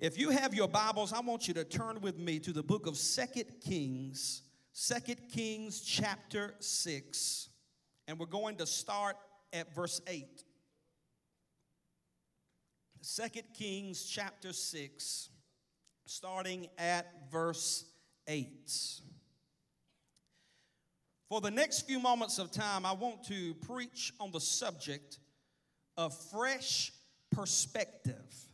If you have your Bibles, I want you to turn with me to the book of Second Kings, Second Kings chapter 6, and we're going to start at verse 8. Second Kings chapter 6, starting at verse 8. For the next few moments of time, I want to preach on the subject of fresh perspective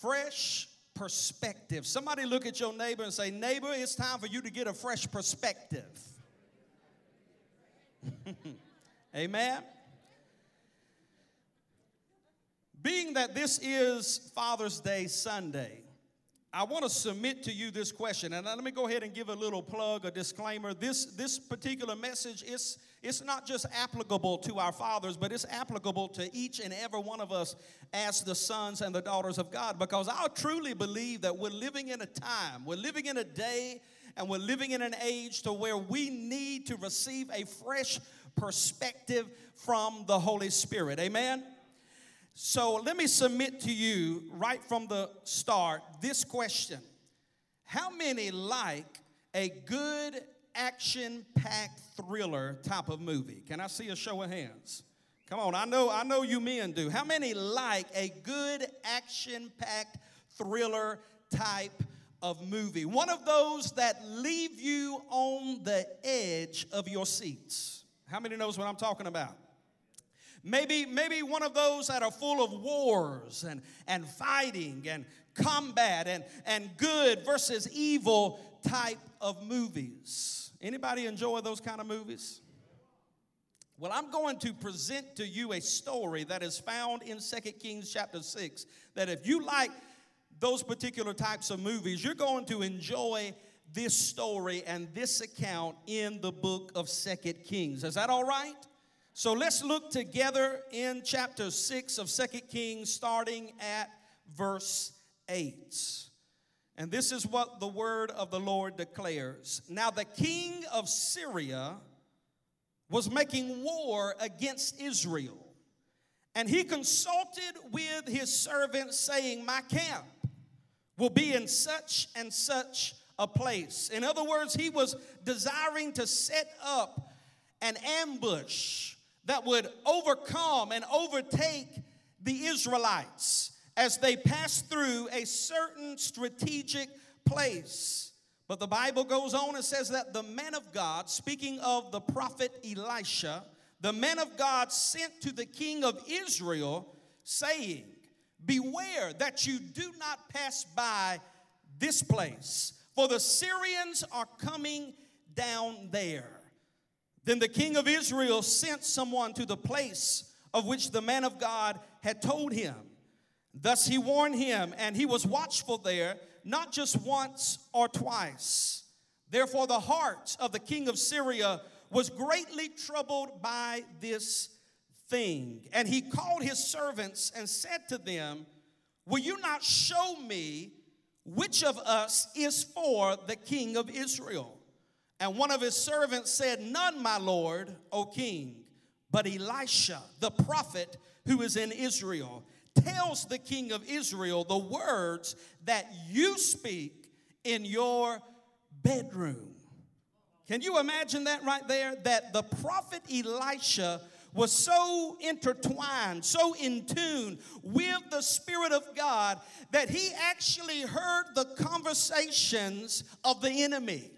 fresh perspective. Somebody look at your neighbor and say, Neighbor, it's time for you to get a fresh perspective. Amen. Being that this is Father's Day Sunday, I want to submit to you this question, and let me go ahead and give a little plug, a disclaimer. This, this particular message is it's not just applicable to our fathers, but it's applicable to each and every one of us as the sons and the daughters of God. Because I truly believe that we're living in a time, we're living in a day, and we're living in an age to where we need to receive a fresh perspective from the Holy Spirit. Amen. So let me submit to you right from the start this question How many like a good action packed thriller type of movie? Can I see a show of hands? Come on, I know, I know you men do. How many like a good action packed thriller type of movie? One of those that leave you on the edge of your seats. How many knows what I'm talking about? Maybe, maybe one of those that are full of wars and, and fighting and combat and, and good versus evil type of movies. Anybody enjoy those kind of movies? Well, I'm going to present to you a story that is found in Second Kings chapter 6 that if you like those particular types of movies, you're going to enjoy this story and this account in the book of Second Kings. Is that all right? So let's look together in chapter 6 of Second Kings, starting at verse 8. And this is what the word of the Lord declares. Now, the king of Syria was making war against Israel, and he consulted with his servants, saying, My camp will be in such and such a place. In other words, he was desiring to set up an ambush that would overcome and overtake the Israelites as they passed through a certain strategic place. But the Bible goes on and says that the man of God, speaking of the prophet Elisha, the man of God sent to the king of Israel, saying, Beware that you do not pass by this place, for the Syrians are coming down there. Then the king of Israel sent someone to the place of which the man of God had told him. Thus he warned him, and he was watchful there, not just once or twice. Therefore, the heart of the king of Syria was greatly troubled by this thing. And he called his servants and said to them, Will you not show me which of us is for the king of Israel? And one of his servants said, None, my lord, O king, but Elisha, the prophet who is in Israel, tells the king of Israel the words that you speak in your bedroom. Can you imagine that right there? That the prophet Elisha was so intertwined, so in tune with the Spirit of God that he actually heard the conversations of the enemy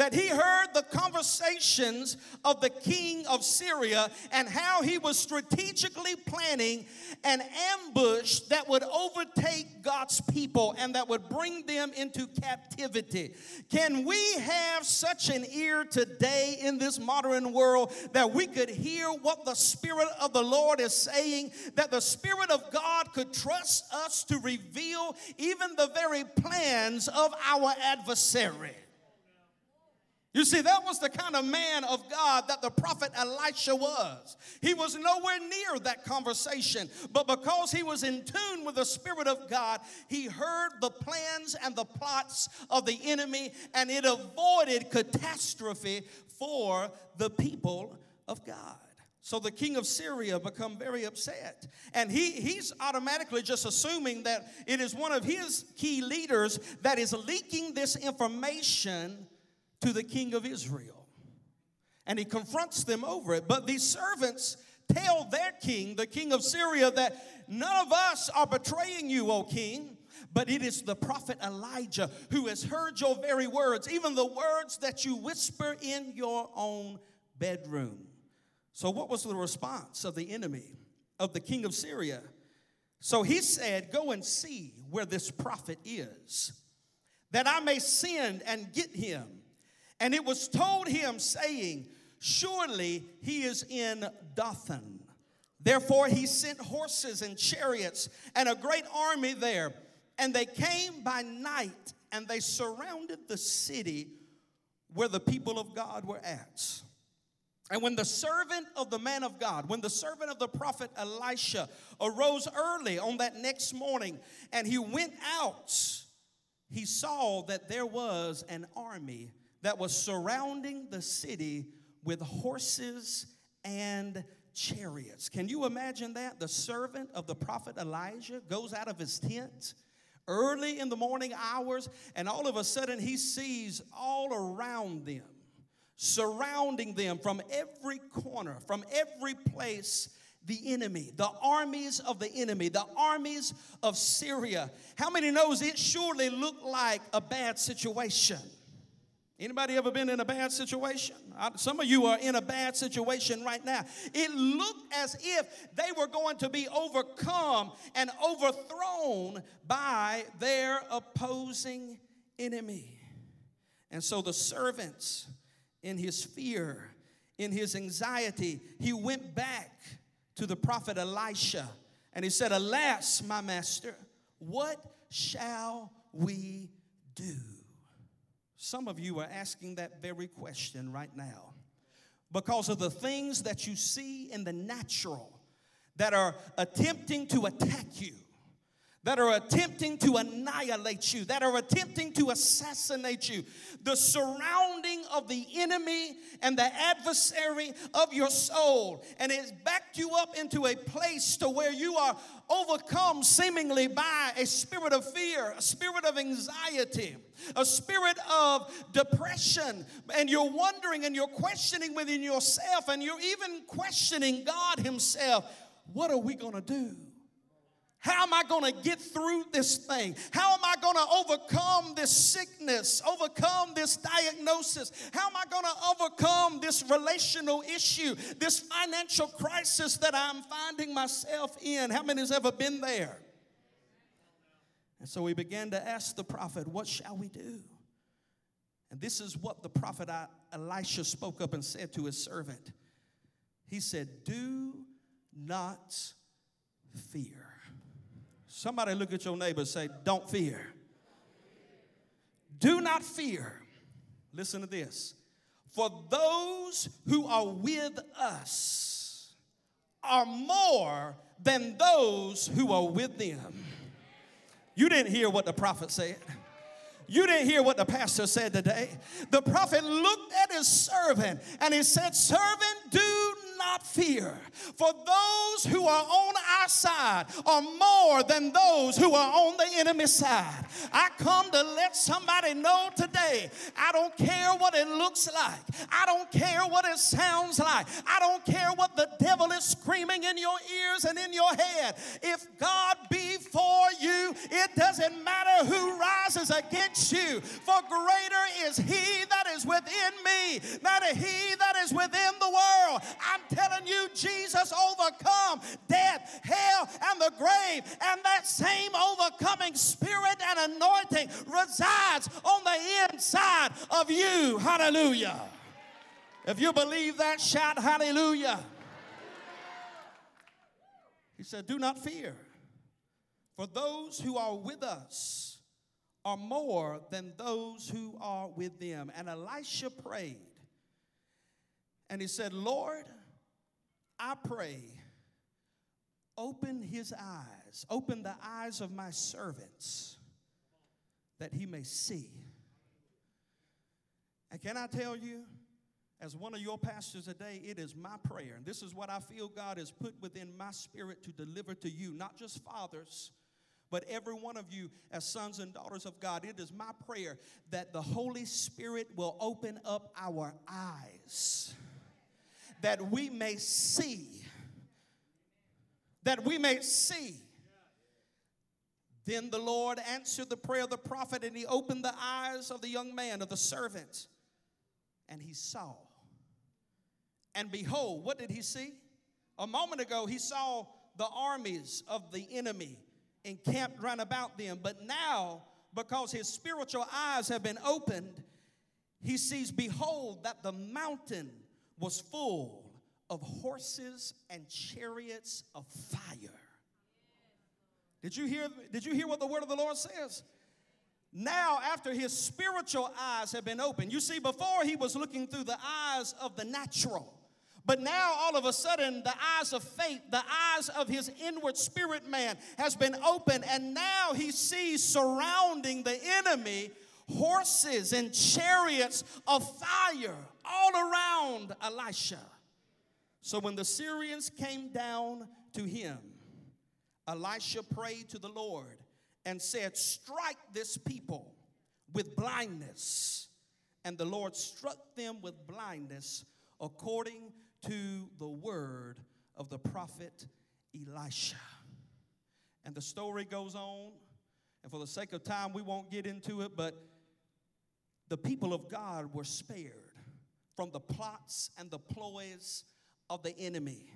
that he heard the conversations of the king of Syria and how he was strategically planning an ambush that would overtake God's people and that would bring them into captivity. Can we have such an ear today in this modern world that we could hear what the Spirit of the Lord is saying? That the Spirit of God could trust us to reveal even the very plans of our adversary. You see, that was the kind of man of God that the prophet Elisha was. He was nowhere near that conversation, but because he was in tune with the Spirit of God, he heard the plans and the plots of the enemy, and it avoided catastrophe for the people of God. So the king of Syria become very upset. And he, he's automatically just assuming that it is one of his key leaders that is leaking this information to the king of Israel. And he confronts them over it. But these servants tell their king, the king of Syria, that none of us are betraying you, O king. But it is the prophet Elijah who has heard your very words, even the words that you whisper in your own bedroom. So, what was the response of the enemy, of the king of Syria? So he said, Go and see where this prophet is, that I may send and get him. And it was told him, saying, Surely he is in Dothan. Therefore he sent horses and chariots and a great army there. And they came by night and they surrounded the city where the people of God were at. And when the servant of the man of God, when the servant of the prophet Elisha arose early on that next morning and he went out, he saw that there was an army that was surrounding the city with horses and chariots. Can you imagine that? The servant of the prophet Elijah goes out of his tent early in the morning hours, and all of a sudden he sees all around them surrounding them from every corner, from every place the enemy, the armies of the enemy, the armies of Syria. How many knows it surely looked like a bad situation? Anybody ever been in a bad situation? Some of you are in a bad situation right now. It looked as if they were going to be overcome and overthrown by their opposing enemy. And so the servants in his fear, in his anxiety, he went back to the prophet Elisha and he said, Alas, my master, what shall we do? Some of you are asking that very question right now. Because of the things that you see in the natural that are attempting to attack you that are attempting to annihilate you, that are attempting to assassinate you. The surrounding of the enemy and the adversary of your soul. And it's backed you up into a place to where you are overcome seemingly by a spirit of fear, a spirit of anxiety, a spirit of depression. And you're wondering and you're questioning within yourself, and you're even questioning God Himself. What are we going to do? How am I going to get through this thing? How am I going to overcome this sickness, overcome this diagnosis? How am I going to overcome this relational issue, this financial crisis that I'm finding myself in? How many has ever been there? And so we began to ask the prophet, What shall we do? And this is what the prophet Elisha spoke up and said to his servant. He said, Do not fear. Somebody look at your neighbor and say, Don't fear. Do not fear. Listen to this. For those who are with us are more than those who are with them. You didn't hear what the prophet said. You didn't hear what the pastor said today. The prophet looked at his servant and he said, Servant, do not fear, for those who are on our side are more than those who are on the enemy side. I come to let somebody know today I don't care what it looks like, I don't care what it sounds like, I don't care what the devil is screaming in your ears and in your head. If God be for it doesn't matter who rises against you, for greater is he that is within me than he that is within the world. I'm telling you, Jesus overcome death, hell, and the grave. And that same overcoming spirit and anointing resides on the inside of you. Hallelujah. If you believe that, shout hallelujah. He said, Do not fear, for those who are with us are more than those who are with them. And Elisha prayed, and he said, Lord, I pray, open his eyes, open the eyes of my servants that he may see. And can I tell you, As one of your pastors today, it is my prayer, and this is what I feel God has put within my spirit to deliver to you, not just fathers, but every one of you as sons and daughters of God. It is my prayer that the Holy Spirit will open up our eyes, that we may see, that we may see. Then the Lord answered the prayer of the prophet, and he opened the eyes of the young man, of the servant, and he saw. And behold, what did he see? A moment ago, he saw the armies of the enemy encamped round about them. But now, because his spiritual eyes have been opened, he sees, behold, that the mountain was full of horses and chariots of fire. Did you hear, did you hear what the word of the Lord says? Now, after his spiritual eyes have been opened, you see, before he was looking through the eyes of the natural. But now, all of a sudden, the eyes of faith, the eyes of his inward spirit man has been opened, and now he sees surrounding the enemy horses and chariots of fire all around Elisha. So when the Syrians came down to him, Elisha prayed to the Lord and said, Strike this people with blindness. And the Lord struck them with blindness according to the word of the prophet Elisha. And the story goes on, and for the sake of time, we won't get into it, but the people of God were spared from the plots and the ploys of the enemy.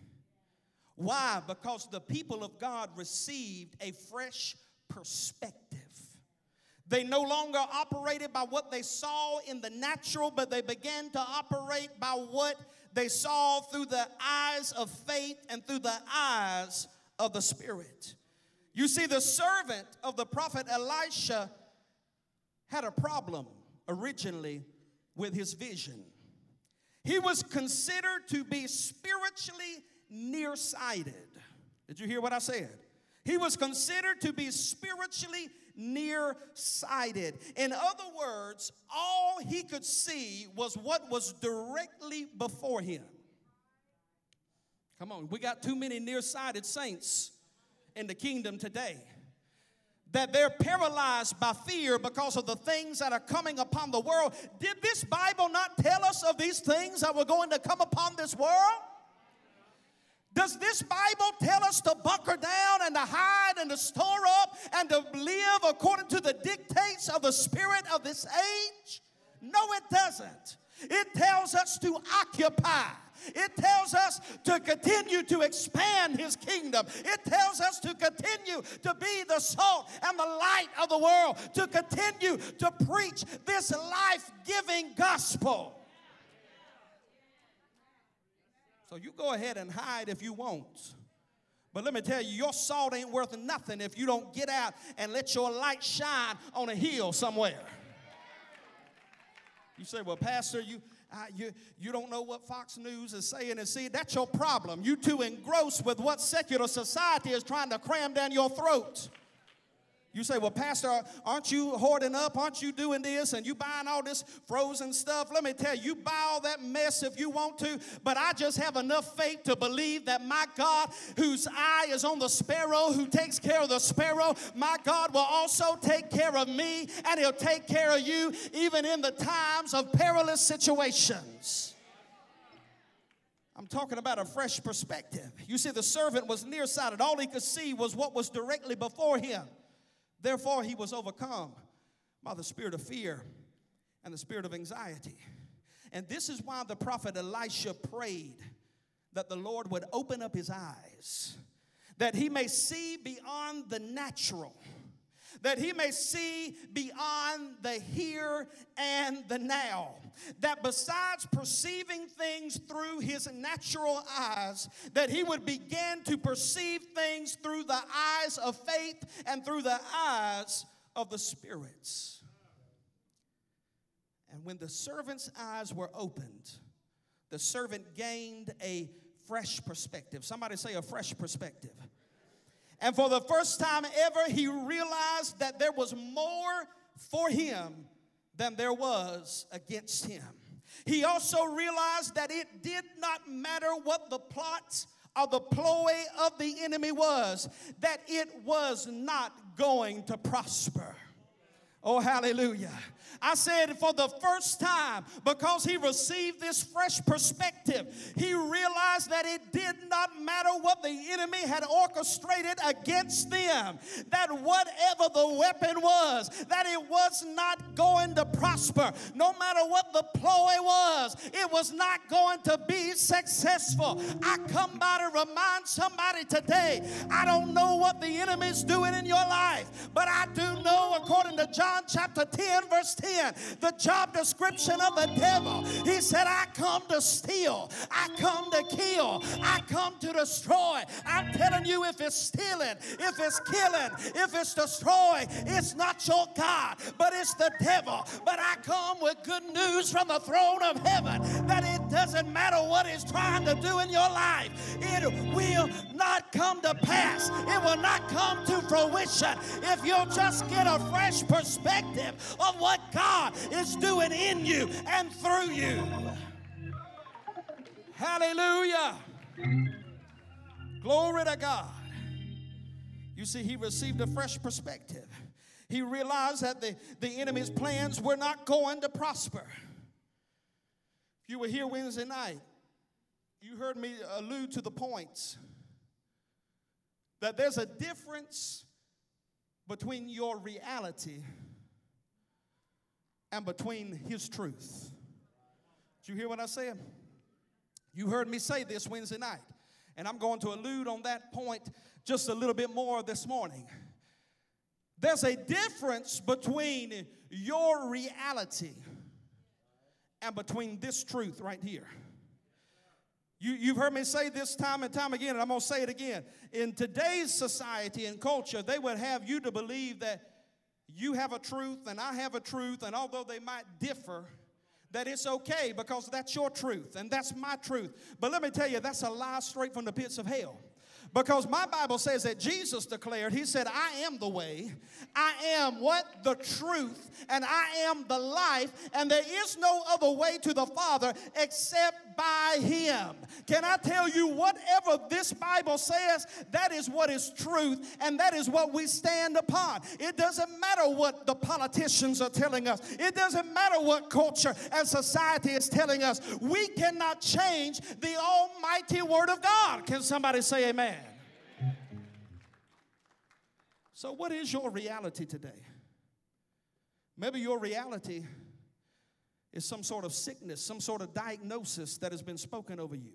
Why? Because the people of God received a fresh perspective. They no longer operated by what they saw in the natural, but they began to operate by what they saw through the eyes of faith and through the eyes of the Spirit. You see, the servant of the prophet Elisha had a problem originally with his vision. He was considered to be spiritually nearsighted. Did you hear what I said? He was considered to be spiritually nearsighted. In other words, all he could see was what was directly before him. Come on, we got too many nearsighted saints in the kingdom today. That they're paralyzed by fear because of the things that are coming upon the world. Did this Bible not tell us of these things that were going to come upon this world? Does this Bible tell us to bunker down and to hide and to store up and to live according to the dictates of the spirit of this age? No, it doesn't. It tells us to occupy. It tells us to continue to expand his kingdom. It tells us to continue to be the salt and the light of the world, to continue to preach this life giving gospel. So you go ahead and hide if you want. But let me tell you, your salt ain't worth nothing if you don't get out and let your light shine on a hill somewhere. You say, well, Pastor, you, you, you don't know what Fox News is saying. And see, that's your problem. You too engrossed with what secular society is trying to cram down your throat. You say, Well, Pastor, aren't you hoarding up? Aren't you doing this? And you buying all this frozen stuff? Let me tell you, you buy all that mess if you want to, but I just have enough faith to believe that my God, whose eye is on the sparrow, who takes care of the sparrow, my God will also take care of me and He'll take care of you even in the times of perilous situations. I'm talking about a fresh perspective. You see, the servant was nearsighted. All he could see was what was directly before him. Therefore, he was overcome by the spirit of fear and the spirit of anxiety. And this is why the prophet Elisha prayed that the Lord would open up his eyes, that he may see beyond the natural that he may see beyond the here and the now. That besides perceiving things through his natural eyes, that he would begin to perceive things through the eyes of faith and through the eyes of the spirits. And when the servant's eyes were opened, the servant gained a fresh perspective. Somebody say a fresh perspective. And for the first time ever, he realized that there was more for him than there was against him. He also realized that it did not matter what the plots or the ploy of the enemy was, that it was not going to prosper. Oh, hallelujah. I said for the first time, because he received this fresh perspective, he realized that it did not matter what the enemy had orchestrated against them, that whatever the weapon was, that it was not going to prosper. No matter what the ploy was, it was not going to be successful. I come by to remind somebody today I don't know what the enemy's doing in your life, but I do know, according to John chapter 10, verse 10 the job description of the devil. He said, I come to steal, I come to kill, I come to destroy. I'm telling you, if it's stealing, if it's killing, if it's destroying, it's not your God, but it's the devil. But I come with good news from the throne of heaven that it doesn't matter what it's trying to do in your life, it will not come to pass. It will not come to fruition if you'll just get a fresh perspective of what God is doing in you and through you. Hallelujah. Glory to God. You see, he received a fresh perspective. He realized that the, the enemy's plans were not going to prosper. If you were here Wednesday night, you heard me allude to the points that there's a difference between your reality and between his truth. Did you hear what I said? You heard me say this Wednesday night, and I'm going to allude on that point just a little bit more this morning. There's a difference between your reality and between this truth right here. You, you've heard me say this time and time again, and I'm going to say it again. In today's society and culture, they would have you to believe that you have a truth and I have a truth, and although they might differ, that it's okay because that's your truth and that's my truth. But let me tell you, that's a lie straight from the pits of hell. Because my Bible says that Jesus declared, He said, I am the way, I am what? The truth, and I am the life, and there is no other way to the Father except by Him. Can I tell you, whatever this Bible says, that is what is truth, and that is what we stand upon. It doesn't matter what the politicians are telling us, it doesn't matter what culture and society is telling us. We cannot change the almighty Word of God. Can somebody say amen? So, what is your reality today? Maybe your reality is some sort of sickness, some sort of diagnosis that has been spoken over you.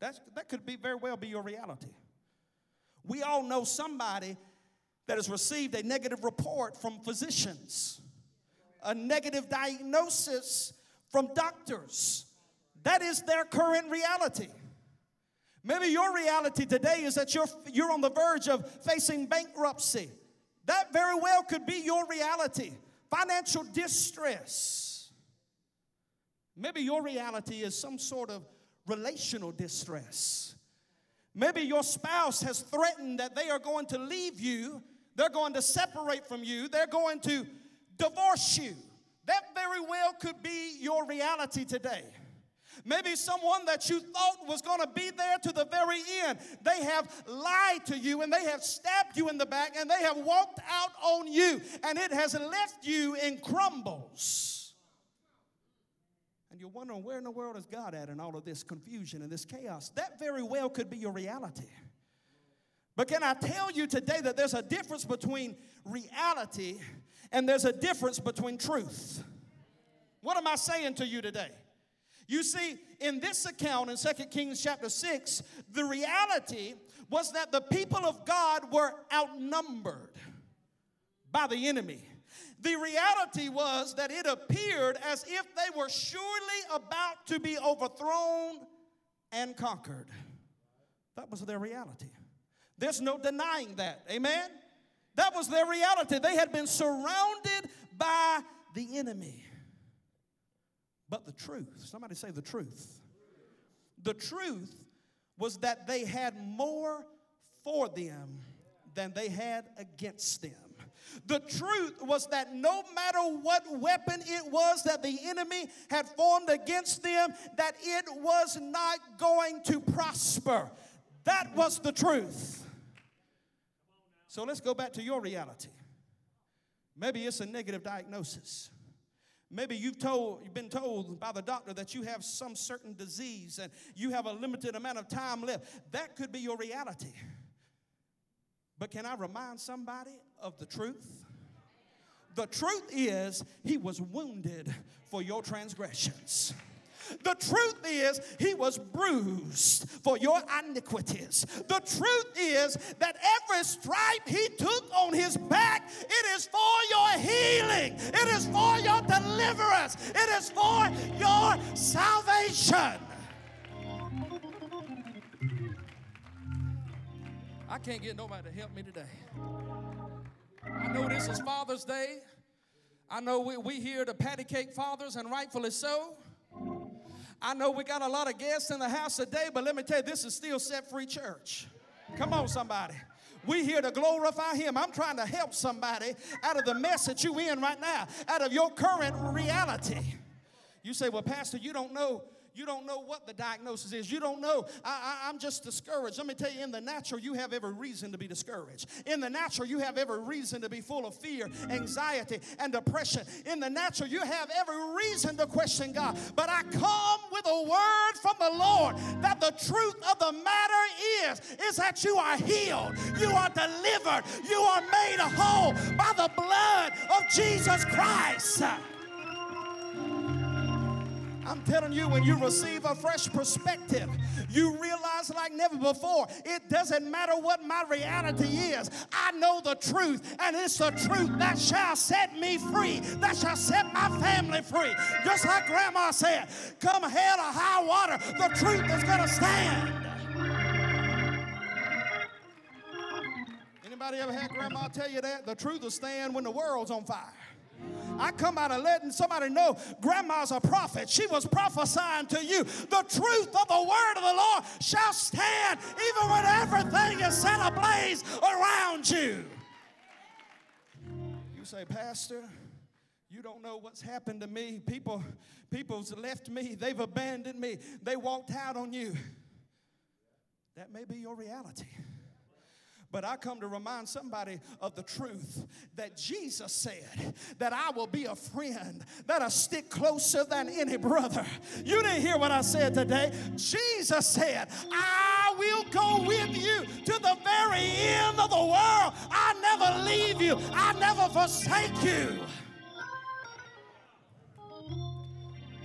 That's, that could be very well be your reality. We all know somebody that has received a negative report from physicians, a negative diagnosis from doctors. That is their current reality. Maybe your reality today is that you're, you're on the verge of facing bankruptcy. That very well could be your reality. Financial distress. Maybe your reality is some sort of relational distress. Maybe your spouse has threatened that they are going to leave you, they're going to separate from you, they're going to divorce you. That very well could be your reality today. Maybe someone that you thought was going to be there to the very end. They have lied to you and they have stabbed you in the back and they have walked out on you and it has left you in crumbles. And you're wondering where in the world is God at in all of this confusion and this chaos? That very well could be your reality. But can I tell you today that there's a difference between reality and there's a difference between truth? What am I saying to you today? You see, in this account in 2 Kings chapter 6, the reality was that the people of God were outnumbered by the enemy. The reality was that it appeared as if they were surely about to be overthrown and conquered. That was their reality. There's no denying that. Amen? That was their reality. They had been surrounded by the enemy but the truth. Somebody say the truth. The truth was that they had more for them than they had against them. The truth was that no matter what weapon it was that the enemy had formed against them, that it was not going to prosper. That was the truth. So let's go back to your reality. Maybe it's a negative diagnosis. Maybe you've told you've been told by the doctor that you have some certain disease and you have a limited amount of time left. That could be your reality. But can I remind somebody of the truth? The truth is, he was wounded for your transgressions. The truth is, he was bruised for your iniquities. The truth is that every stripe he took on his back, it is for your healing, it is for your deliverance, it is for your salvation. I can't get nobody to help me today. I know this is Father's Day. I know we, we here to patty cake fathers, and rightfully so. I know we got a lot of guests in the house today, but let me tell you, this is still set free church. Come on, somebody. We here to glorify him. I'm trying to help somebody out of the mess that you in right now, out of your current reality. You say, well, Pastor, you don't know you don't know what the diagnosis is. You don't know. I, am just discouraged. Let me tell you, in the natural, you have every reason to be discouraged. In the natural, you have every reason to be full of fear, anxiety, and depression. In the natural, you have every reason to question God. But I come with a word from the Lord that the truth of the matter is, is that you are healed, you are delivered, you are made whole by the blood of Jesus Christ. I'm telling you, when you receive a fresh perspective, you realize like never before, it doesn't matter what my reality is. I know the truth, and it's the truth that shall set me free, that shall set my family free. Just like Grandma said, come hell or high water, the truth is going to stand. Anybody ever had grandma tell you that? The truth will stand when the world's on fire. I come out of letting somebody know grandma's a prophet. She was prophesying to you. The truth of the word of the Lord shall stand even when everything is set ablaze around you. You say, Pastor, you don't know what's happened to me. People, people's left me. They've abandoned me. They walked out on you. That may be your reality. But I come to remind somebody of the truth that Jesus said that I will be a friend that'll stick closer than any brother. You didn't hear what I said today. Jesus said, I will go with you to the very end of the world. I never leave you, I never forsake you.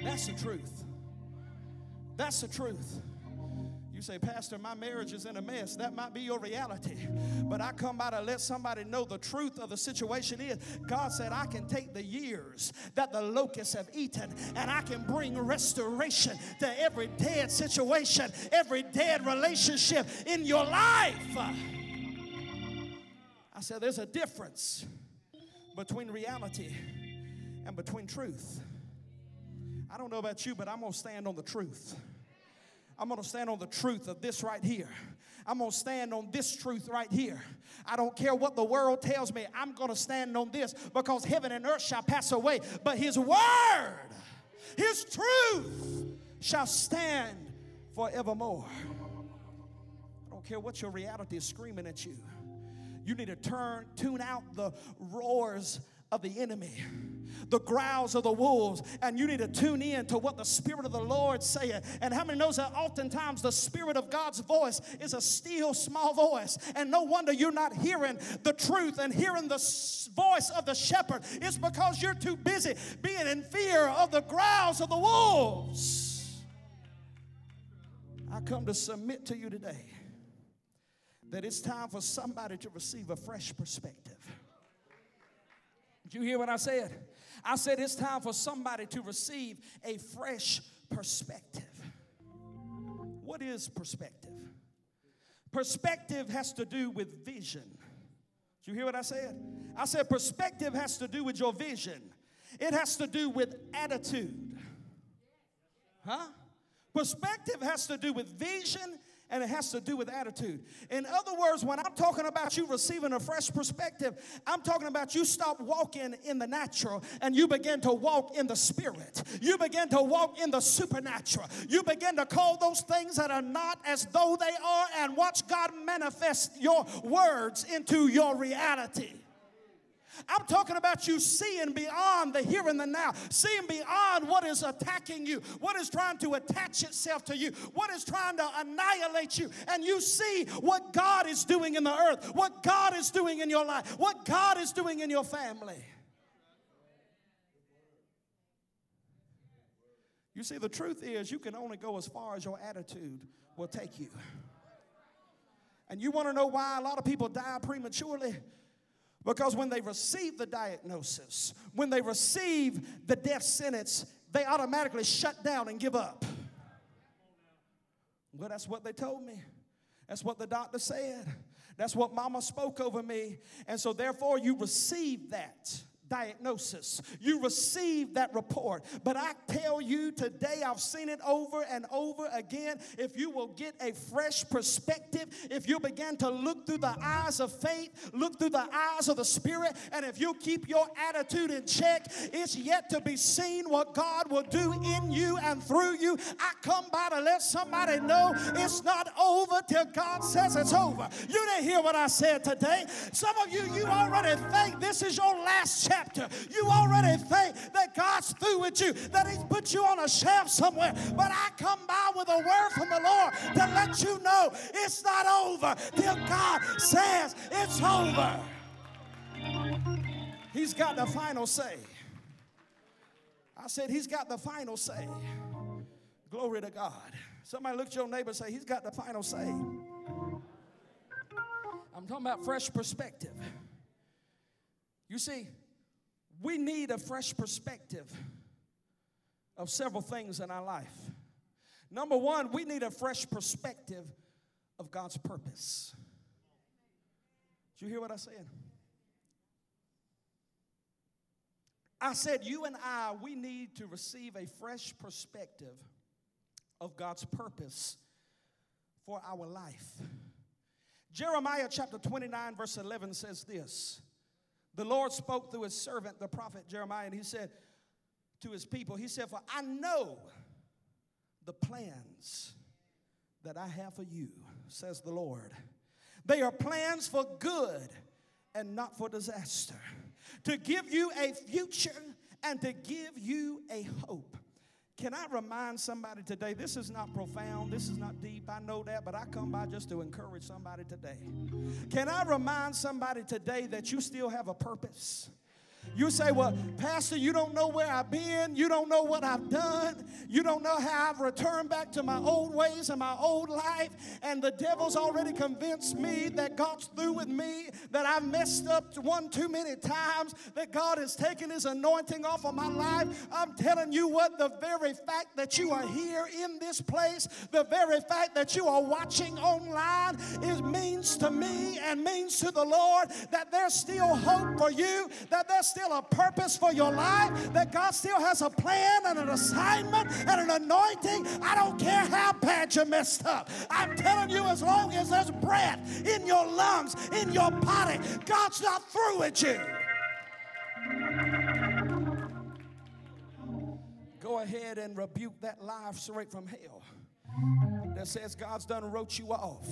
That's the truth. That's the truth say, Pastor, my marriage is in a mess. That might be your reality. But I come by to let somebody know the truth of the situation is God said, I can take the years that the locusts have eaten and I can bring restoration to every dead situation, every dead relationship in your life. I said, there's a difference between reality and between truth. I don't know about you, but I'm going to stand on the truth. I'm going to stand on the truth of this right here. I'm going to stand on this truth right here. I don't care what the world tells me. I'm going to stand on this because heaven and earth shall pass away, but his word, his truth shall stand forevermore. I don't care what your reality is screaming at you. You need to turn, tune out the roars of the enemy, the growls of the wolves, and you need to tune in to what the Spirit of the Lord saying. And how many knows that oftentimes the Spirit of God's voice is a still small voice, and no wonder you're not hearing the truth and hearing the voice of the shepherd. It's because you're too busy being in fear of the growls of the wolves. I come to submit to you today that it's time for somebody to receive a fresh perspective. Did you hear what I said? I said it's time for somebody to receive a fresh perspective. What is perspective? Perspective has to do with vision. Did you hear what I said? I said perspective has to do with your vision, it has to do with attitude. Huh? Perspective has to do with vision and it has to do with attitude. In other words, when I'm talking about you receiving a fresh perspective, I'm talking about you stop walking in the natural and you begin to walk in the spirit. You begin to walk in the supernatural. You begin to call those things that are not as though they are and watch God manifest your words into your reality. I'm talking about you seeing beyond the here and the now, seeing beyond what is attacking you, what is trying to attach itself to you, what is trying to annihilate you. And you see what God is doing in the earth, what God is doing in your life, what God is doing in your family. You see, the truth is, you can only go as far as your attitude will take you. And you want to know why a lot of people die prematurely? Because when they receive the diagnosis, when they receive the death sentence, they automatically shut down and give up. Well, that's what they told me. That's what the doctor said. That's what mama spoke over me. And so, therefore, you receive that diagnosis. You receive that report. But I tell you today, I've seen it over and over again. If you will get a fresh perspective, if you begin to look through the eyes of faith, look through the eyes of the Spirit, and if you keep your attitude in check, it's yet to be seen what God will do in you and through you. I come by to let somebody know it's not over till God says it's over. You didn't hear what I said today. Some of you, you already think this is your last chapter chapter. You already think that God's through with you, that He's put you on a shelf somewhere. But I come by with a word from the Lord to let you know it's not over till God says it's over. He's got the final say. I said, He's got the final say. Glory to God. Somebody look at your neighbor and say, He's got the final say. I'm talking about fresh perspective. You see, we need a fresh perspective of several things in our life. Number one, we need a fresh perspective of God's purpose. Did you hear what I said? I said, you and I, we need to receive a fresh perspective of God's purpose for our life. Jeremiah chapter 29, verse 11 says this the Lord spoke through his servant, the prophet Jeremiah, and he said to his people, He said, For I know the plans that I have for you, says the Lord. They are plans for good and not for disaster, to give you a future and to give you a hope. Can I remind somebody today? This is not profound, this is not deep. I know that, but I come by just to encourage somebody today. Can I remind somebody today that you still have a purpose? You say, Well, Pastor, you don't know where I've been. You don't know what I've done. You don't know how I've returned back to my old ways and my old life. And the devil's already convinced me that God's through with me, that I've messed up one too many times, that God has taken his anointing off of my life. I'm telling you what, the very fact that you are here in this place, the very fact that you are watching online, it means to me and means to the Lord that there's still hope for you, that there's still a purpose for your life, that God still has a plan and an assignment and an anointing. I don't care how bad you messed up. I'm telling you, as long as there's breath in your lungs, in your body, God's not through with you. Go ahead and rebuke that life straight from hell that says God's done wrote you off.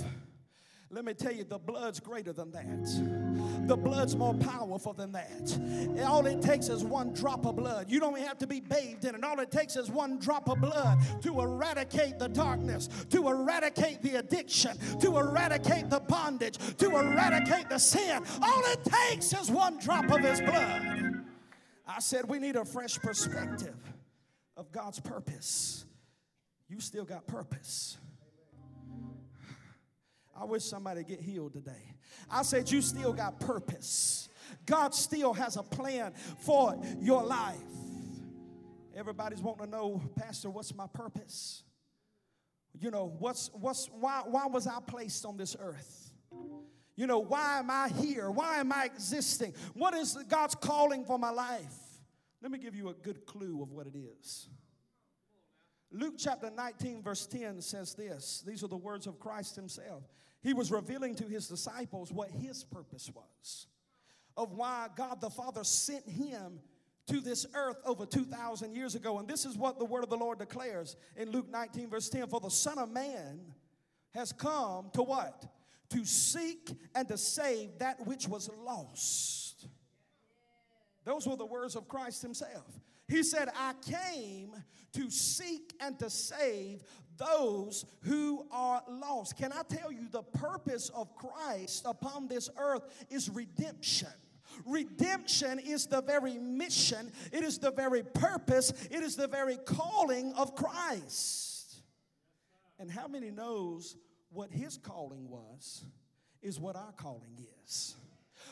Let me tell you, the blood's greater than that. The blood's more powerful than that. All it takes is one drop of blood. You don't have to be bathed in it. All it takes is one drop of blood to eradicate the darkness, to eradicate the addiction, to eradicate the bondage, to eradicate the sin. All it takes is one drop of His blood. I said we need a fresh perspective of God's purpose. You still got purpose. I wish somebody get healed today. I said, You still got purpose. God still has a plan for your life. Everybody's wanting to know, Pastor, what's my purpose? You know, what's what's why why was I placed on this earth? You know, why am I here? Why am I existing? What is God's calling for my life? Let me give you a good clue of what it is. Luke chapter 19, verse 10 says this These are the words of Christ Himself. He was revealing to His disciples what His purpose was, of why God the Father sent Him to this earth over 2,000 years ago. And this is what the word of the Lord declares in Luke 19, verse 10 For the Son of Man has come to what? To seek and to save that which was lost. Those were the words of Christ Himself. He said, I came to seek and to save those who are lost. Can I tell you, the purpose of Christ upon this earth is redemption. Redemption is the very mission, it is the very purpose, it is the very calling of Christ. And how many knows what his calling was is what our calling is?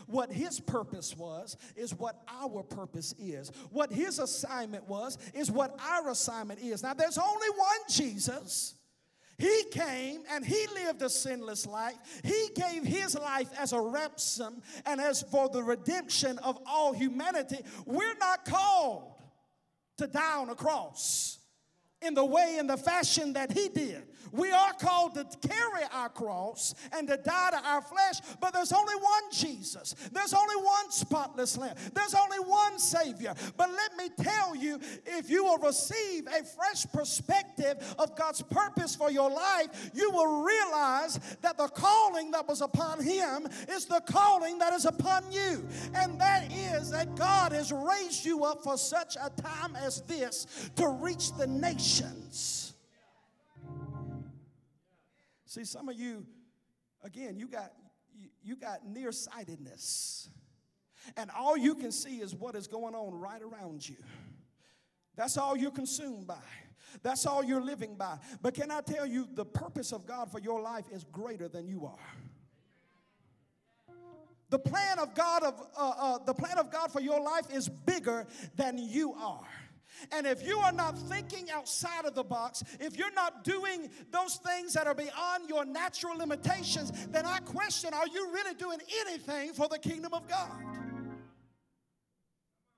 What his purpose was is what our purpose is. What his assignment was is what our assignment is. Now, there's only one Jesus. He came and he lived a sinless life. He gave his life as a ransom and as for the redemption of all humanity. We're not called to die on a cross in the way and the fashion that he did. We are called to carry our cross and to die to our flesh, but there's only one Jesus. There's only one spotless lamb. There's only one Savior. But let me tell you, if you will receive a fresh perspective of God's purpose for your life, you will realize that the calling that was upon Him is the calling that is upon you. And that is that God has raised you up for such a time as this to reach the nations. See, some of you, again, you got you, you got nearsightedness. And all you can see is what is going on right around you. That's all you're consumed by. That's all you're living by. But can I tell you, the purpose of God for your life is greater than you are. The plan of God of uh, uh, the plan of God for your life is bigger than you are. And if you are not thinking outside of the box, if you're not doing those things that are beyond your natural limitations, then I question are you really doing anything for the kingdom of God?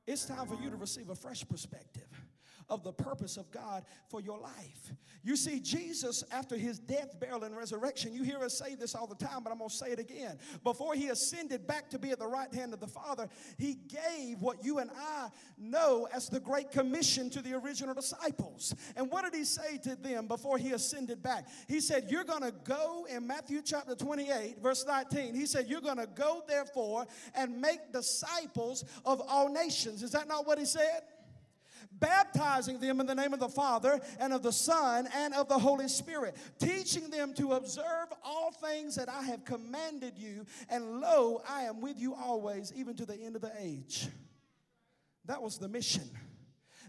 It's time for you to receive a fresh perspective of the purpose of God for your life. You see, Jesus, after his death, burial, and resurrection, you hear us say this all the time, but I'm going to say it again. Before he ascended back to be at the right hand of the Father, he gave what you and I know as the Great Commission to the original disciples. And what did he say to them before he ascended back? He said, You're going to go in Matthew chapter 28, verse 19. He said, You're going to go, therefore, and make disciples of all nations. Is that not what he said? Baptizing them in the name of the Father and of the Son and of the Holy Spirit, teaching them to observe all things that I have commanded you. And lo, I am with you always, even to the end of the age. That was the mission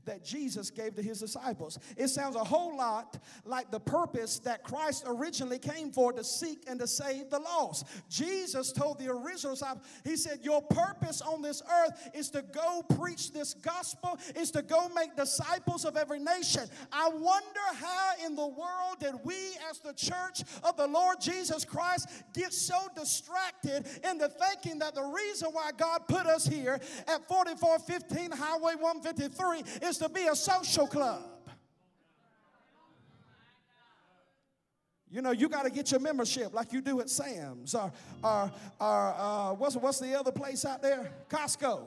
that Jesus gave to his disciples. It sounds a whole lot like the purpose that Christ originally came for to seek and to save the lost. Jesus told the original disciples, He said, Your purpose on this earth is to go preach this gospel, is to go make disciples of every nation. I wonder how in the world did we, as the church of the Lord Jesus Christ, get so distracted into thinking that the reason why God put us here at 4415 Highway 153 is is to be a social club. You know, you got to get your membership like you do at Sam's or, or, or uh, what's, what's the other place out there? Costco.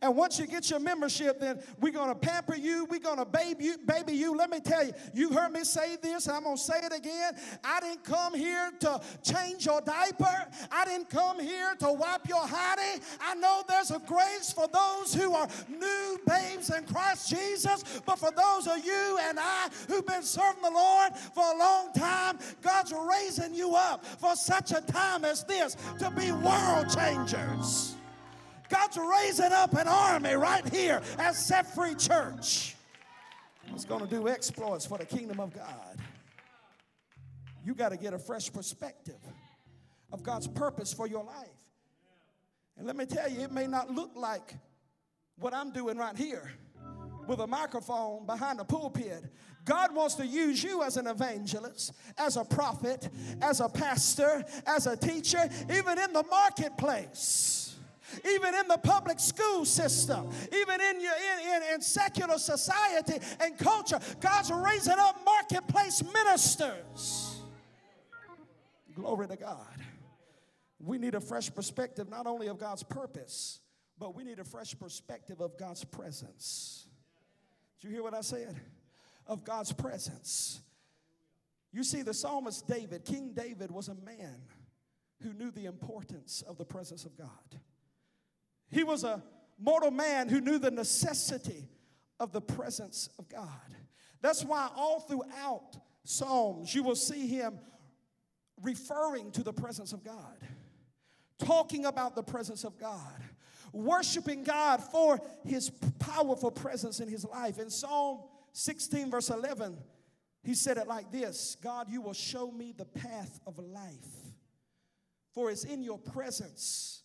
And once you get your membership, then we're going to pamper you. We're going to baby you, baby you. Let me tell you, you heard me say this, and I'm going to say it again. I didn't come here to change your diaper. I didn't come here to wipe your hottie. I know there's a grace for those who are new babes in Christ Jesus, but for those of you and I who've been serving the Lord for a long time, God's raising you up for such a time as this to be world changers. God's raising up an army right here at Set Free Church. He's going to do exploits for the kingdom of God. You got to get a fresh perspective of God's purpose for your life. And let me tell you, it may not look like what I'm doing right here with a microphone behind a pulpit. God wants to use you as an evangelist, as a prophet, as a pastor, as a teacher, even in the marketplace. Even in the public school system, even in, your, in, in, in secular society and culture. God's raising up marketplace ministers. Glory to God. We need a fresh perspective not only of God's purpose, but we need a fresh perspective of God's presence. Did you hear what I said? Of God's presence. You see, the psalmist David, King David, was a man who knew the importance of the presence of God. He was a mortal man who knew the necessity of the presence of God. That's why all throughout Psalms you will see him referring to the presence of God, talking about the presence of God, worshiping God for his powerful presence in his life. In Psalm 16, verse 11, he said it like this God, you will show me the path of life, for it's in your presence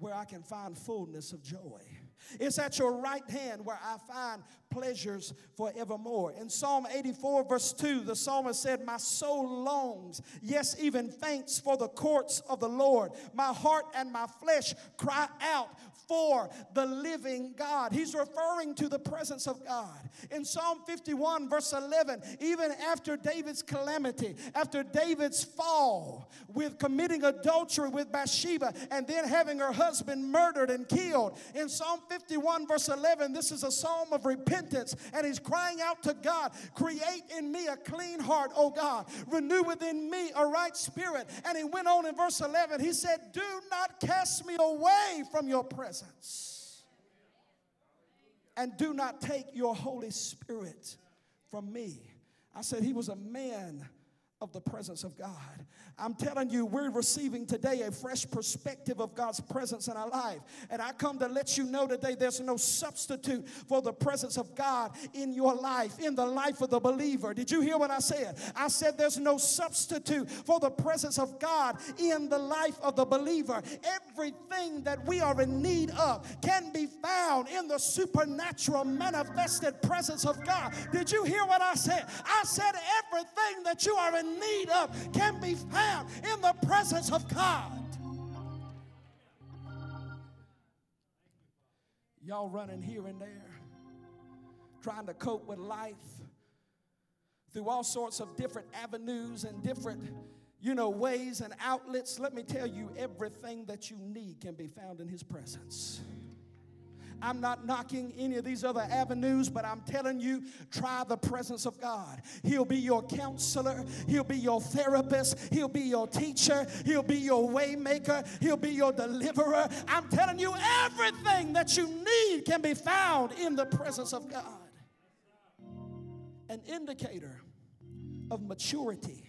where I can find fullness of joy. It's at your right hand where I find pleasures forevermore. In Psalm 84, verse 2, the psalmist said, My soul longs, yes, even faints for the courts of the Lord. My heart and my flesh cry out for the living God. He's referring to the presence of God. In Psalm 51, verse 11, even after David's calamity, after David's fall with committing adultery with Bathsheba and then having her husband murdered and killed, in Psalm 51, verse 11, this is a psalm of repentance, and he's crying out to God, Create in me a clean heart, O God, renew within me a right spirit. And he went on in verse 11, he said, Do not cast me away from your presence, and do not take your Holy Spirit from me. I said, He was a man of the presence of God. I'm telling you, we're receiving today a fresh perspective of God's presence in our life. And I come to let you know today there's no substitute for the presence of God in your life, in the life of the believer. Did you hear what I said? I said there's no substitute for the presence of God in the life of the believer. Everything that we are in need of can be found in the supernatural manifested presence of God. Did you hear what I said? I said everything that you are in need of can be found in the presence of God. Y'all running here and there, trying to cope with life through all sorts of different avenues and different you know ways and outlets let me tell you everything that you need can be found in his presence I'm not knocking any of these other avenues, but I'm telling you, try the presence of God. He'll be your counselor, He'll be your therapist, He'll be your teacher, He'll be your waymaker, He'll be your deliverer. I'm telling you, everything that you need can be found in the presence of God. An indicator of maturity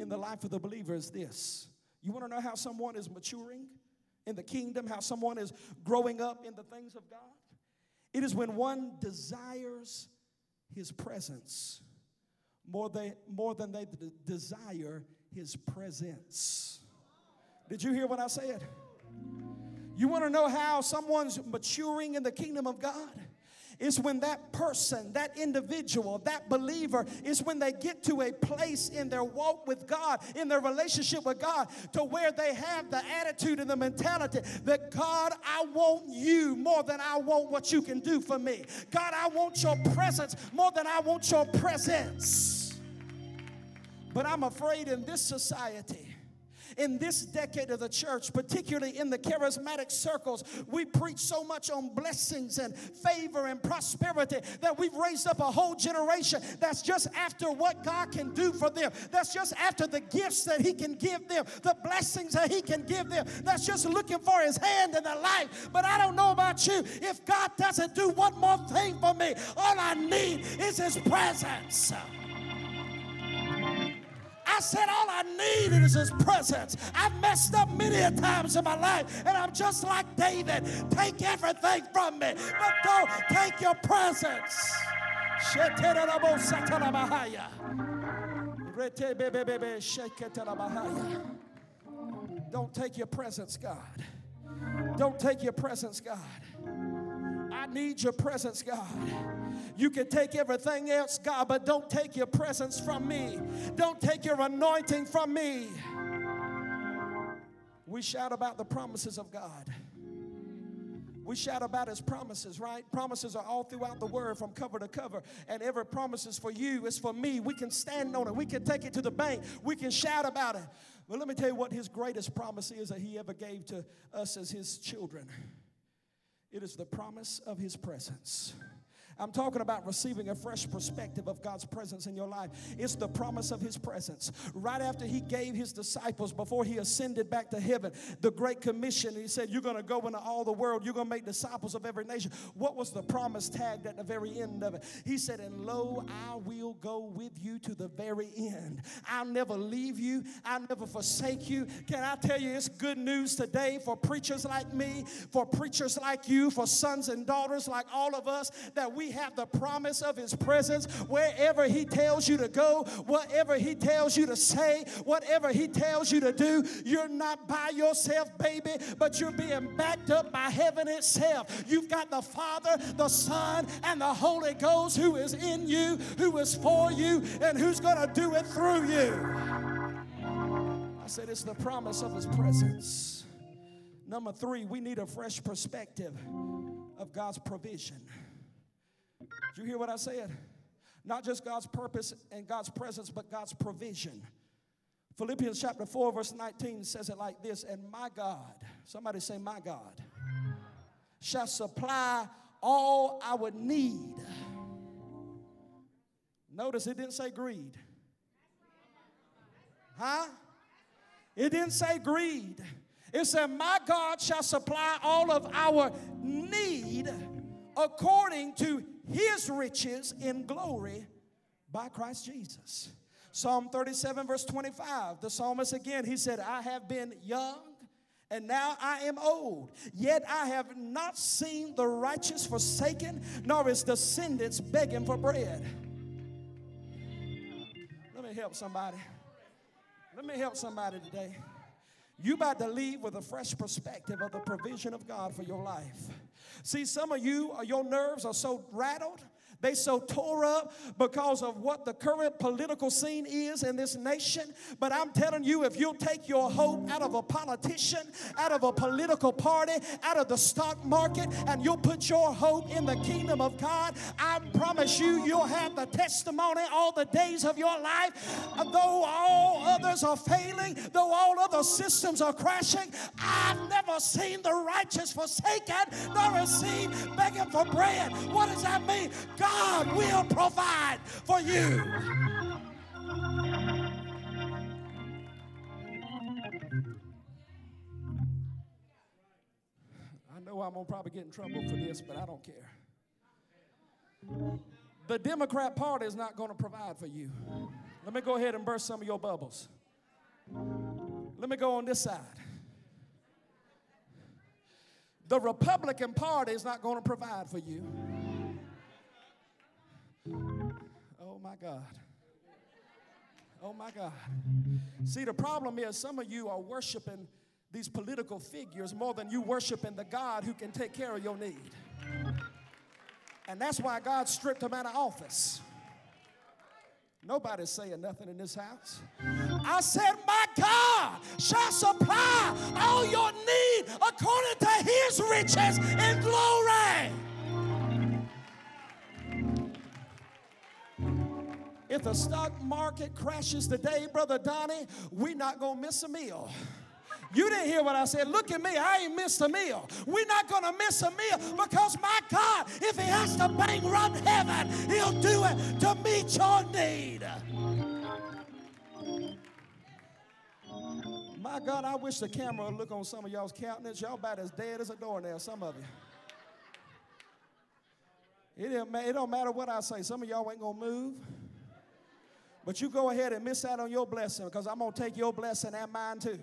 in the life of the believer is this. You want to know how someone is maturing? In the kingdom, how someone is growing up in the things of God. It is when one desires his presence more, they, more than they desire his presence. Did you hear what I said? You want to know how someone's maturing in the kingdom of God? Is when that person, that individual, that believer is when they get to a place in their walk with God, in their relationship with God, to where they have the attitude and the mentality that God, I want you more than I want what you can do for me. God, I want your presence more than I want your presence. But I'm afraid in this society, in this decade of the church, particularly in the charismatic circles, we preach so much on blessings and favor and prosperity that we've raised up a whole generation that's just after what God can do for them. That's just after the gifts that He can give them, the blessings that He can give them. That's just looking for His hand in their life. But I don't know about you. If God doesn't do one more thing for me, all I need is His presence. I said, all I need is His presence. I've messed up many a times in my life, and I'm just like David. Take everything from me, but don't take your presence. Don't take your presence, God. Don't take your presence, God. Need your presence, God. You can take everything else, God, but don't take your presence from me. Don't take your anointing from me. We shout about the promises of God. We shout about his promises, right? Promises are all throughout the word from cover to cover. And every promise is for you, it's for me. We can stand on it, we can take it to the bank, we can shout about it. But let me tell you what his greatest promise is that he ever gave to us as his children it is the promise of his presence. I'm talking about receiving a fresh perspective of God's presence in your life. It's the promise of His presence. Right after He gave His disciples, before He ascended back to heaven, the Great Commission, He said, You're going to go into all the world, you're going to make disciples of every nation. What was the promise tagged at the very end of it? He said, And lo, I will go with you to the very end. I'll never leave you, I'll never forsake you. Can I tell you, it's good news today for preachers like me, for preachers like you, for sons and daughters like all of us, that we have the promise of His presence wherever He tells you to go, whatever He tells you to say, whatever He tells you to do. You're not by yourself, baby, but you're being backed up by heaven itself. You've got the Father, the Son, and the Holy Ghost who is in you, who is for you, and who's going to do it through you. I said, it's the promise of His presence. Number three, we need a fresh perspective of God's provision. You hear what I said? Not just God's purpose and God's presence, but God's provision. Philippians chapter 4, verse 19 says it like this And my God, somebody say, My God, shall supply all I would need. Notice it didn't say greed. Huh? It didn't say greed. It said, My God shall supply all of our need according to his riches in glory by Christ Jesus. Psalm 37, verse 25, the psalmist again, he said, I have been young and now I am old, yet I have not seen the righteous forsaken, nor his descendants begging for bread. Let me help somebody. Let me help somebody today. You about to leave with a fresh perspective of the provision of God for your life. See, some of you, uh, your nerves are so rattled they so tore up because of what the current political scene is in this nation. But I'm telling you, if you'll take your hope out of a politician, out of a political party, out of the stock market, and you'll put your hope in the kingdom of God, I promise you, you'll have the testimony all the days of your life. Though all others are failing, though all other systems are crashing, I've never seen the righteous forsaken, nor a begging for bread. What does that mean? God God will provide for you. I know I'm going to probably get in trouble for this, but I don't care. The Democrat Party is not going to provide for you. Let me go ahead and burst some of your bubbles. Let me go on this side. The Republican Party is not going to provide for you. Oh my God. Oh my God. See, the problem is some of you are worshiping these political figures more than you worshiping the God who can take care of your need. And that's why God stripped him out of office. Nobody's saying nothing in this house. I said, My God shall supply all your need according to his riches and glory. If the stock market crashes today, Brother Donnie, we're not going to miss a meal. You didn't hear what I said. Look at me. I ain't missed a meal. We're not going to miss a meal because my God, if He has to bang run heaven, He'll do it to meet your need. My God, I wish the camera would look on some of y'all's countenance. Y'all about as dead as a doornail, some of you. It don't, it don't matter what I say. Some of y'all ain't going to move. But you go ahead and miss out on your blessing because I'm going to take your blessing and mine too.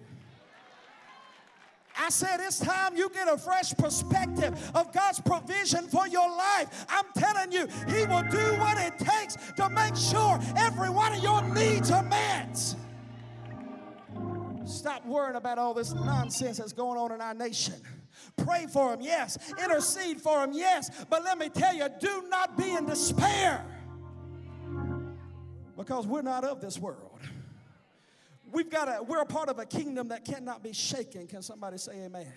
I said it's time you get a fresh perspective of God's provision for your life. I'm telling you, He will do what it takes to make sure every one of your needs are met. Stop worrying about all this nonsense that's going on in our nation. Pray for Him, yes. Intercede for Him, yes. But let me tell you, do not be in despair because we're not of this world. We've got a, we're a part of a kingdom that cannot be shaken. Can somebody say amen?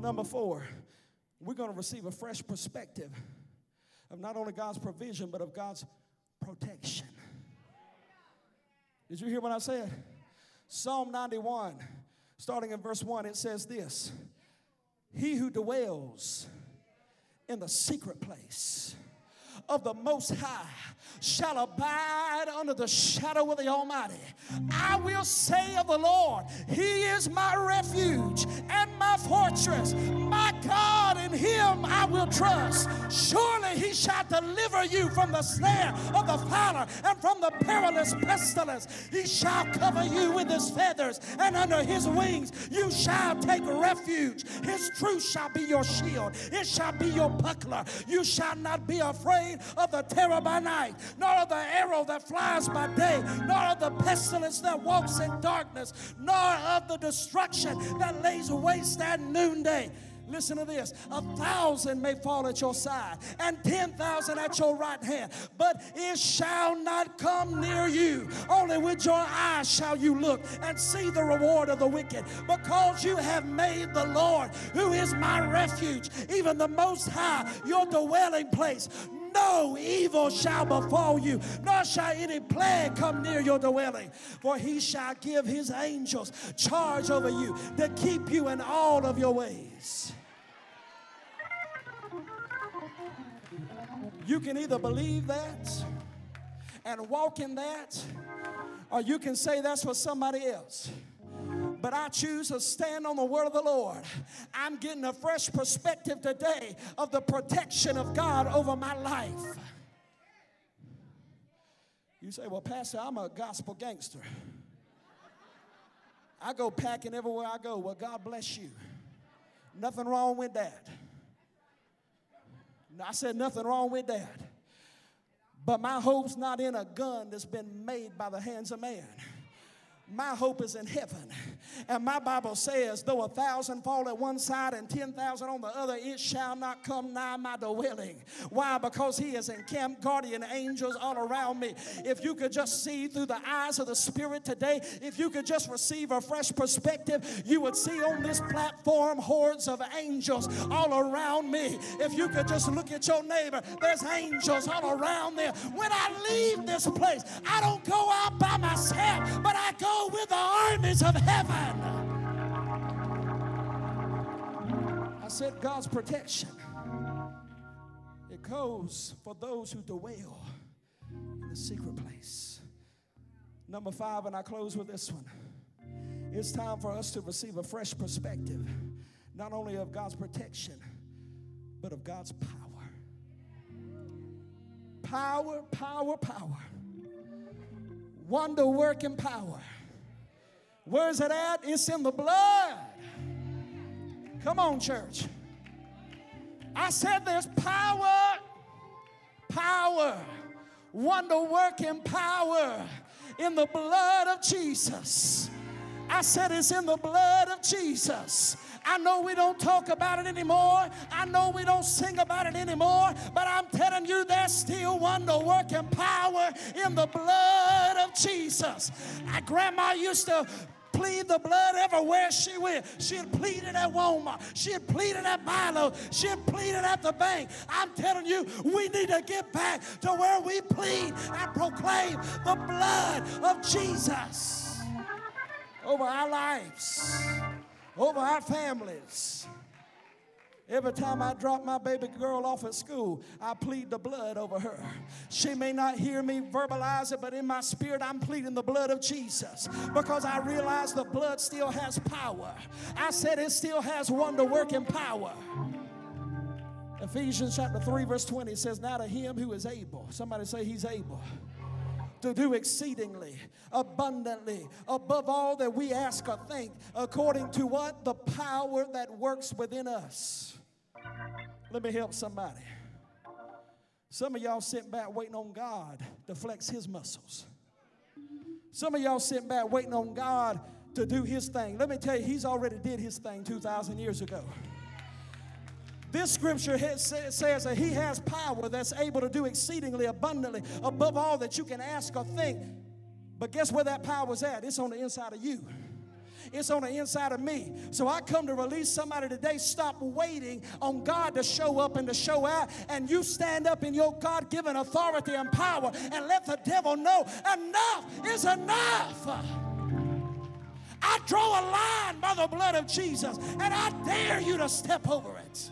Number four, we're going to receive a fresh perspective of not only God's provision, but of God's protection. Did you hear what I said? Psalm 91, starting in verse 1, it says this He who dwells in the secret place of the Most High shall abide under the shadow of the Almighty. I will say of the Lord, He is my refuge and my fortress, my God, in Him I will trust. Surely He shall deliver you from the snare of the fowler and from the perilous pestilence. He shall cover you with His feathers, and under His wings you shall take refuge. His truth shall be your shield, it shall be your buckler. You shall not be afraid of the terror by night, nor of the arrow that flies by day, nor of the pestilence that walks in darkness, nor of the destruction that lays waste at noonday. Listen to this. A thousand may fall at your side and 10,000 at your right hand, but it shall not come near you. Only with your eyes shall you look and see the reward of the wicked, because you have made the Lord, who is my refuge, even the Most High, your dwelling place no evil shall befall you, nor shall any plague come near your dwelling. For he shall give his angels charge over you to keep you in all of your ways. You can either believe that and walk in that, or you can say that's for somebody else but I choose to stand on the word of the Lord. I'm getting a fresh perspective today of the protection of God over my life. You say, Well, Pastor, I'm a gospel gangster. I go packing everywhere I go. Well, God bless you. Nothing wrong with that. I said, Nothing wrong with that. But my hope's not in a gun that's been made by the hands of man my hope is in heaven. And my Bible says, though a thousand fall at one side and 10,000 on the other, it shall not come nigh my dwelling. Why? Because he has encamped guardian angels all around me. If you could just see through the eyes of the Spirit today, if you could just receive a fresh perspective, you would see on this platform hordes of angels all around me. If you could just look at your neighbor, there's angels all around there. When I leave this place, I don't go out by myself, but I go with the armies of heaven. I said God's protection. It goes for those who dwell in the secret place. Number five, and I close with this one. It's time for us to receive a fresh perspective, not only of God's protection, but of God's power. Power, power, power. Wonder working power. Where's it at? It's in the blood. Come on, church. I said there's power, power, wonder working power in the blood of Jesus. I said it's in the blood of Jesus. I know we don't talk about it anymore. I know we don't sing about it anymore. But I'm telling you, there's still wonder working power in the blood of Jesus. My grandma used to plead the blood everywhere she went. She had pleaded at Walmart. She had pleaded at Milo. She had pleaded at the bank. I'm telling you, we need to get back to where we plead and proclaim the blood of Jesus over our lives, over our families. Every time I drop my baby girl off at school, I plead the blood over her. She may not hear me verbalize it, but in my spirit, I'm pleading the blood of Jesus because I realize the blood still has power. I said it still has wonder working power. Ephesians chapter 3, verse 20 says, Now to him who is able, somebody say he's able to do exceedingly abundantly above all that we ask or think according to what the power that works within us let me help somebody. Some of y'all sitting back waiting on God to flex his muscles. Some of y'all sitting back waiting on God to do his thing. Let me tell you, he's already did his thing 2,000 years ago. This scripture says that he has power that's able to do exceedingly abundantly above all that you can ask or think. But guess where that power is at? It's on the inside of you. It's on the inside of me. So I come to release somebody today. Stop waiting on God to show up and to show out. And you stand up in your God given authority and power and let the devil know enough is enough. I draw a line by the blood of Jesus and I dare you to step over it.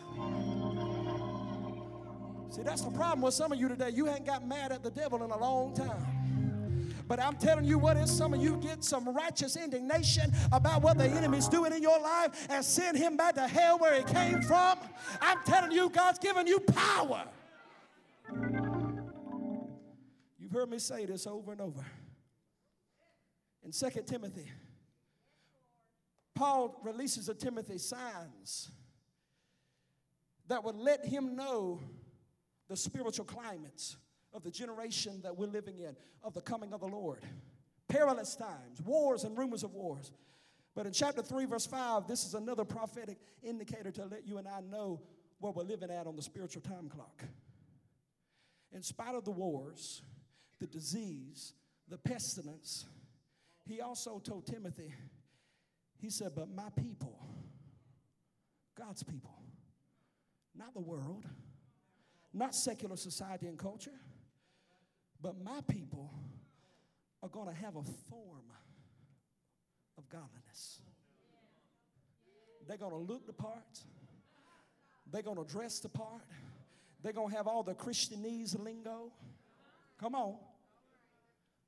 See, that's the problem with some of you today. You ain't got mad at the devil in a long time. But I'm telling you what is some of you get some righteous indignation about what the enemy's doing in your life and send him back to hell where he came from. I'm telling you, God's given you power. You've heard me say this over and over. In 2 Timothy, Paul releases to Timothy signs that would let him know the spiritual climates of the generation that we're living in, of the coming of the Lord. Perilous times, wars and rumors of wars. But in chapter 3, verse 5, this is another prophetic indicator to let you and I know where we're living at on the spiritual time clock. In spite of the wars, the disease, the pestilence, he also told Timothy, he said, But my people, God's people, not the world, not secular society and culture, but my people are going to have a form of godliness. They're going to look the part. They're going to dress the part. They're going to have all the Christianese lingo. Come on.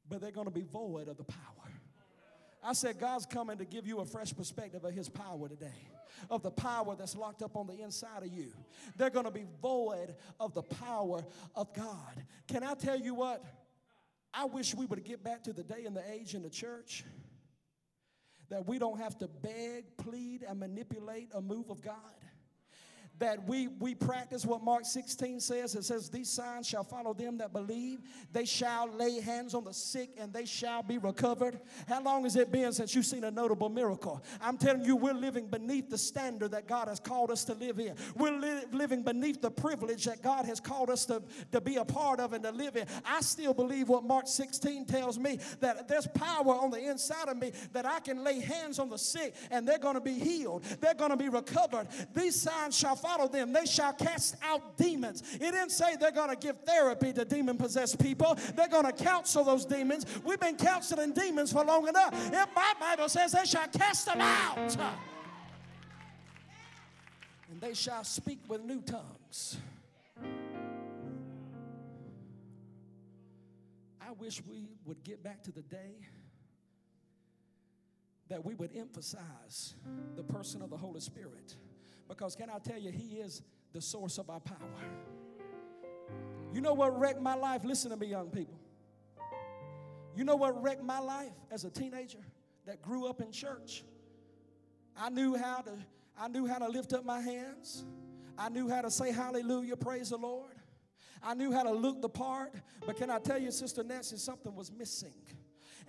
But they're going to be void of the power. I said, God's coming to give you a fresh perspective of His power today, of the power that's locked up on the inside of you. They're going to be void of the power of God. Can I tell you what? I wish we would get back to the day and the age in the church that we don't have to beg, plead, and manipulate a move of God that we, we practice what Mark 16 says. It says, These signs shall follow them that believe. They shall lay hands on the sick and they shall be recovered. How long has it been since you've seen a notable miracle? I'm telling you, we're living beneath the standard that God has called us to live in. We're li- living beneath the privilege that God has called us to, to be a part of and to live in. I still believe what Mark 16 tells me that there's power on the inside of me that I can lay hands on the sick and they're going to be healed, they're going to be recovered. These signs shall follow follow them, they shall cast out demons. It didn't say they're going to give therapy to demon possessed people, they're going to counsel those demons. We've been counseling demons for long enough. If my Bible says they shall cast them out, and they shall speak with new tongues. I wish we would get back to the day that we would emphasize the person of the Holy Spirit. Because can I tell you, He is the source of our power. You know what wrecked my life? Listen to me, young people. You know what wrecked my life as a teenager that grew up in church? I knew how to I knew how to lift up my hands. I knew how to say hallelujah, praise the Lord. I knew how to look the part, but can I tell you, Sister Nancy, something was missing.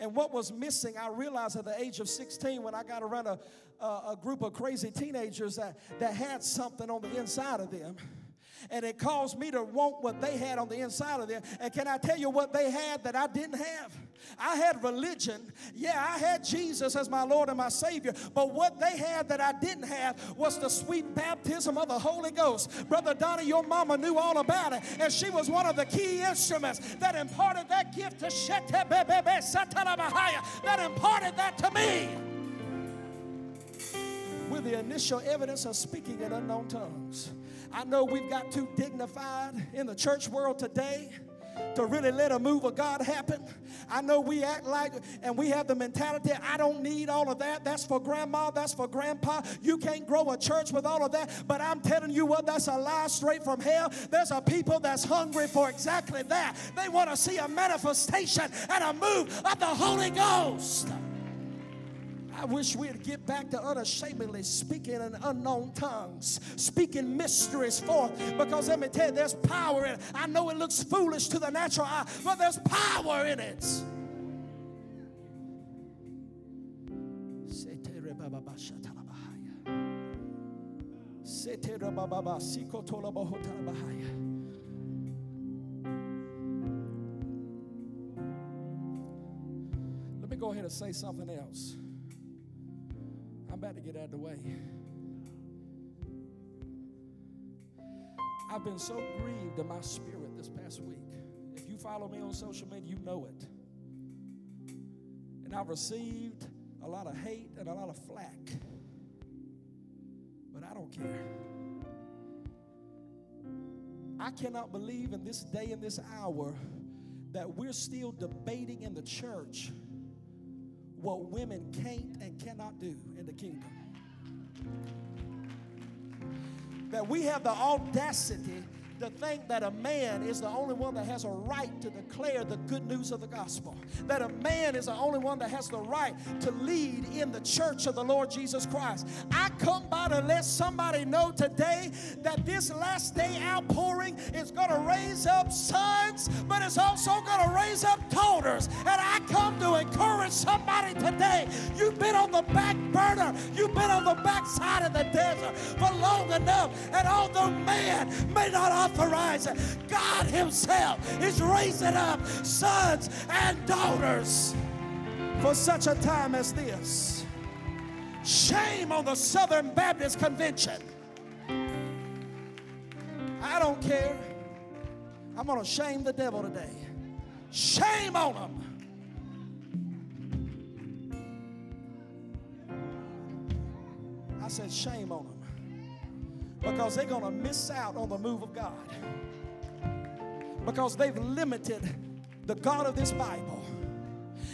And what was missing, I realized at the age of 16 when I got around a, a, a group of crazy teenagers that, that had something on the inside of them and it caused me to want what they had on the inside of them. And can I tell you what they had that I didn't have? I had religion. Yeah, I had Jesus as my Lord and my Savior. But what they had that I didn't have was the sweet baptism of the Holy Ghost. Brother Donnie, your mama knew all about it. And she was one of the key instruments that imparted that gift to that imparted that to me with the initial evidence of speaking in unknown tongues. I know we've got too dignified in the church world today to really let a move of God happen. I know we act like and we have the mentality, I don't need all of that. That's for grandma, that's for grandpa. You can't grow a church with all of that. But I'm telling you what, that's a lie straight from hell. There's a people that's hungry for exactly that. They want to see a manifestation and a move of the Holy Ghost. I wish we'd get back to unashamedly speaking in unknown tongues, speaking mysteries forth. Because let me tell you, there's power in it. I know it looks foolish to the natural eye, but there's power in it. Let me go ahead and say something else. About to get out of the way. I've been so grieved in my spirit this past week. If you follow me on social media, you know it. And I've received a lot of hate and a lot of flack. But I don't care. I cannot believe in this day and this hour that we're still debating in the church what women can't and cannot do in the kingdom. That we have the audacity to think that a man is the only one that has a right to declare the good news of the gospel. That a man is the only one that has the right to lead in the church of the Lord Jesus Christ. I come by to let somebody know today that this last day outpouring is going to raise up sons, but it's also going to raise up daughters. And I come to encourage somebody today. You've been on the back burner, you've been on the backside of the desert for long enough, and although man may not authorize it. God Himself is raising up sons and daughters for such a time as this. Shame on the Southern Baptist Convention. I don't care. I'm going to shame the devil today. Shame on them. I said, shame on them because they're going to miss out on the move of God. Because they've limited the God of this Bible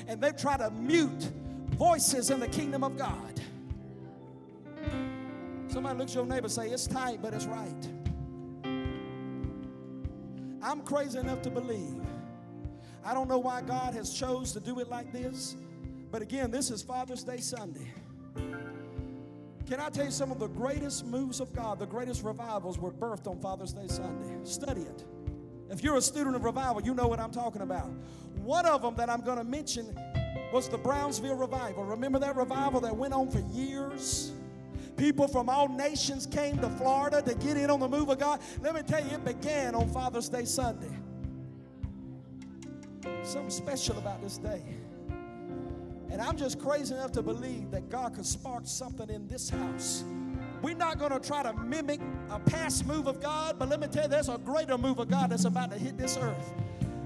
and they've tried to mute voices in the kingdom of God. Somebody looks your neighbor say, It's tight, but it's right. I'm crazy enough to believe. I don't know why God has chose to do it like this, but again, this is Father's Day Sunday. Can I tell you some of the greatest moves of God, the greatest revivals were birthed on Father's Day Sunday? Study it. If you're a student of revival, you know what I'm talking about. One of them that I'm going to mention was the Brownsville revival. Remember that revival that went on for years? People from all nations came to Florida to get in on the move of God. Let me tell you, it began on Father's Day Sunday. Something special about this day. And I'm just crazy enough to believe that God could spark something in this house. We're not going to try to mimic a past move of God, but let me tell you, there's a greater move of God that's about to hit this earth.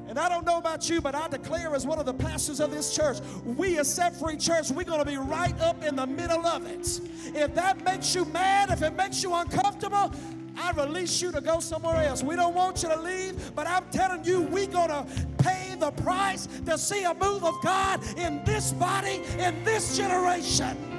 And I don't know about you, but I declare as one of the pastors of this church, we as Set Free Church, we're going to be right up in the middle of it. If that makes you mad, if it makes you uncomfortable, I release you to go somewhere else. We don't want you to leave, but I'm telling you, we're going to pay the price to see a move of God in this body, in this generation.